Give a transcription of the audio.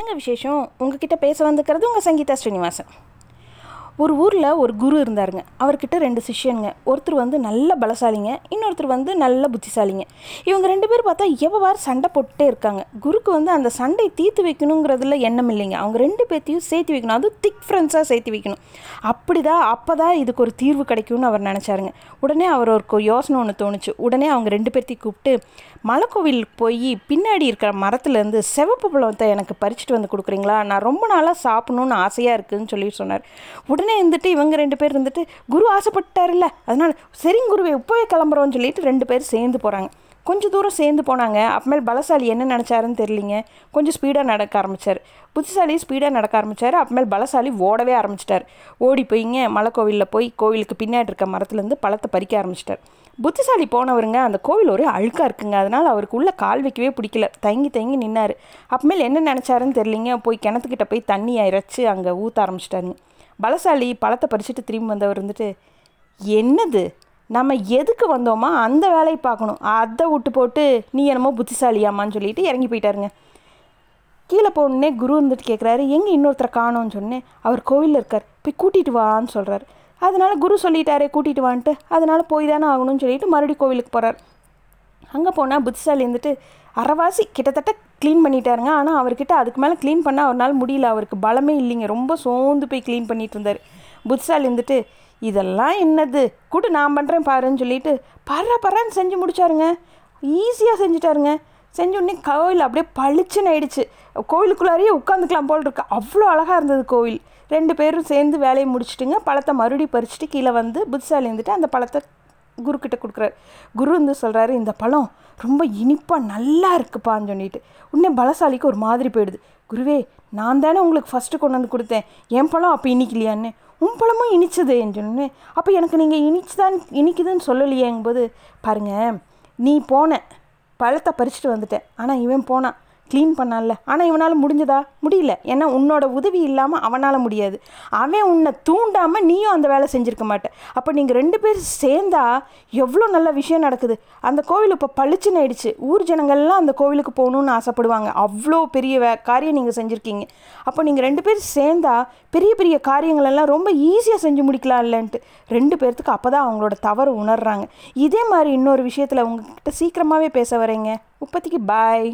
என்னங்க விசேஷம்? உங்ககிட்ட பேச வந்துக்கிறது உங்கள் சங்கீதா ஸ்ரீனிவாசன். ஒரு ஊரில் ஒரு குரு இருந்தாருங்க. அவர்கிட்ட ரெண்டு சிஷ்யனுங்க. ஒருத்தர் வந்து நல்ல பலசாலிங்க இன்னொருத்தர் வந்து நல்ல புத்திசாலிங்க. இவங்க ரெண்டு பேர் பார்த்தா எவ்வாறு சண்டை போட்டுட்டே இருக்காங்க. குருக்கு வந்து அந்த சண்டை தீர்த்து வைக்கணுங்கிறதுல எண்ணம் இல்லைங்க. அவங்க ரெண்டு பேர்த்தையும் சேர்த்து வைக்கணும். அதுவும் திக் ஃப்ரெண்ட்ஸாக சேர்த்து வைக்கணும். அப்படிதான் அப்போ தான் இதுக்கு ஒரு தீர்வு கிடைக்கும்னு அவர் நினச்சாருங்க. உடனே அவர் ஒரு யோசனை ஒன்று தோணுச்சு. உடனே அவங்க ரெண்டு பேர்த்தையும் கூப்பிட்டு மலைக்கோவிலுக்கு போய் பின்னாடி இருக்கிற மரத்துலேருந்து சிவப்பு பழத்தை எனக்கு பறிச்சுட்டு வந்து கொடுக்குறீங்களா? நான் ரொம்ப நாளாக சாப்பிடணுன்னு ஆசையாக இருக்குதுன்னு சொல்லி சொன்னார். உடனே இருந்துட்டு இவங்க ரெண்டு பேர் இருந்துட்டு குரு ஆசைப்பட்டாருல்ல அதனால் சரிங்க குருவே இப்போவே கிளம்புறோன்னு சொல்லிட்டு ரெண்டு பேர் சேர்ந்து போகிறாங்க கொஞ்சம் தூரம் சேர்ந்து போனாங்க. அப்புறமேல் பலசாலி என்ன நினச்சாருன்னு தெரியலிங்க. கொஞ்சம் ஸ்பீடாக நடக்க ஆரம்பித்தார் புத்திசாலி ஸ்பீடாக நடக்க ஆரம்பித்தார் அப்புறமேல் பலசாலி ஓடவே ஆரம்பிச்சிட்டார். ஓடி போய்ங்க மலை கோவிலில் போய் கோவிலுக்கு பின்னாடி இருக்க மரத்துலேருந்து பழத்தை பறிக்க ஆரம்பிச்சிட்டார். புத்திசாலி போனவருங்க அந்த கோவில் ஒரு அழுக்காக இருக்குங்க. அதனால் அவருக்கு உள்ள கால் வைக்கவே பிடிக்கல. தங்கி தங்கி நின்னார். அப்புறமேல் என்ன நினச்சாருன்னு தெரியலிங்க. போய் கிணத்துக்கிட்ட போய் தண்ணியை இறைச்சி அங்கே ஊற்ற ஆரம்பிச்சிட்டாருங்க. பலசாலி பழத்தை பறிச்சுட்டு திரும்பி வந்தவர் வந்துட்டு என்னது? நம்ம எதுக்கு வந்தோமா? அந்த வேலையை பார்க்கணும். அதை விட்டு போட்டு நீ என்னமோ புத்திசாலியாமான்னு சொல்லிட்டு இறங்கி போயிட்டாருங்க. கீழே போனே குரு இருந்துட்டு கேட்குறாரு எங்கே இன்னொருத்தரை காணோன்னு சொன்னேன். அவர் கோவிலில் இருக்கார். போய் கூட்டிகிட்டு வான்னு சொல்கிறாரு அதனால் குரு சொல்லிட்டாரே கூட்டிகிட்டு வான்ட்டு. அதனால் போய் தானே ஆகணும்னு சொல்லிட்டு மறுபடியும் கோவிலுக்கு போகிறார் அங்கே போனால் புத்திசாலி இருந்துட்டு அரைவாசி கிட்டத்தட்ட க்ளீன் பண்ணிட்டாருங்க. ஆனால் அவர்கிட்ட அதுக்கு மேலே க்ளீன் பண்ண அவரால் முடியல. அவருக்கு பலமே இல்லைங்க. ரொம்ப சோர்ந்து போய் க்ளீன் பண்ணிட்டு இருந்தார். புத்திசாலி இருந்துட்டு இதெல்லாம் என்னது? கூட்டு நான் பண்ணுறேன் பாருன்னு சொல்லிட்டு பர்ற பர்றான்னு செஞ்சு முடிச்சாருங்க. ஈஸியாக செஞ்சுட்டாருங்க. செஞ்ச உடனே கோவில் அப்படியே பளிச்சுன்னு ஆயிடுச்சு. கோவிலுக்குள்ளாரையே உட்காந்துக்கலாம் போல் இருக்கு. அவ்வளோ அழகாக இருந்தது கோவில் ரெண்டு பேரும் சேர்ந்து வேலையை முடிச்சுட்டுங்க பழத்தை மறுபடியும் பறிச்சுட்டு கீழே வந்து புத்திசாலி இருந்துட்டு அந்த பழத்தை குருக்கிட்ட கொடுக்குறாரு. குரு வந்து சொல்கிறாரு இந்த பழம் ரொம்ப இனிப்பாக நல்லா இருக்குப்பான்னு சொல்லிட்டு. உடனே பலசாலிக்கு ஒரு மாதிரி போயிடுது. குருவே நான் தானே உங்களுக்கு ஃபஸ்ட்டு கொண்டு வந்து கொடுத்தேன். என் பழம் அப்போ இனிக்கலையான்னு. உன் பழமும் இனிச்சதுன்னு சொன்னே அப்போ எனக்கு நீங்கள் இனிச்சுதான் இனிக்குதுன்னு சொல்லலையேங்கும்போது பாருங்கள் நீ போன பழத்தை பறிச்சுட்டு வந்துட்டேன். ஆனால் இவன் போனான். க்ளீன் பண்ணான்ல. ஆனால் இவனால் முடிஞ்சதா? முடியல. ஏன்னா உன்னோட உதவி இல்லாமல் அவனால் முடியாது. அவன் உன்னை தூண்டாமல் நீயும் அந்த வேலை செஞ்சுருக்க மாட்டேன் அப்போ நீங்கள் ரெண்டு பேர் சேர்ந்தா எவ்வளோ நல்ல விஷயம் நடக்குது. அந்த கோவில் இப்போ பளிச்சுன்னு ஆயிடுச்சு. ஊர் ஜனங்கள்லாம் அந்த கோவிலுக்கு போகணுன்னு ஆசைப்படுவாங்க. அவ்வளோ பெரிய வே காரியம் நீங்கள் செஞ்சுருக்கீங்க. அப்போ நீங்கள் ரெண்டு பேர் சேர்ந்தா பெரிய பெரிய காரியங்களெல்லாம் ரொம்ப ஈஸியாக செஞ்சு முடிக்கலாம் இல்லைன்ட்டு ரெண்டு பேர்த்துக்கு அப்போ தான் அவங்களோட தவறு உணர்றாங்க. இதே மாதிரி இன்னொரு விஷயத்தில் உங்ககிட்ட சீக்கிரமாகவே பேச வரேங்க. உற்பத்திக்கு பாய்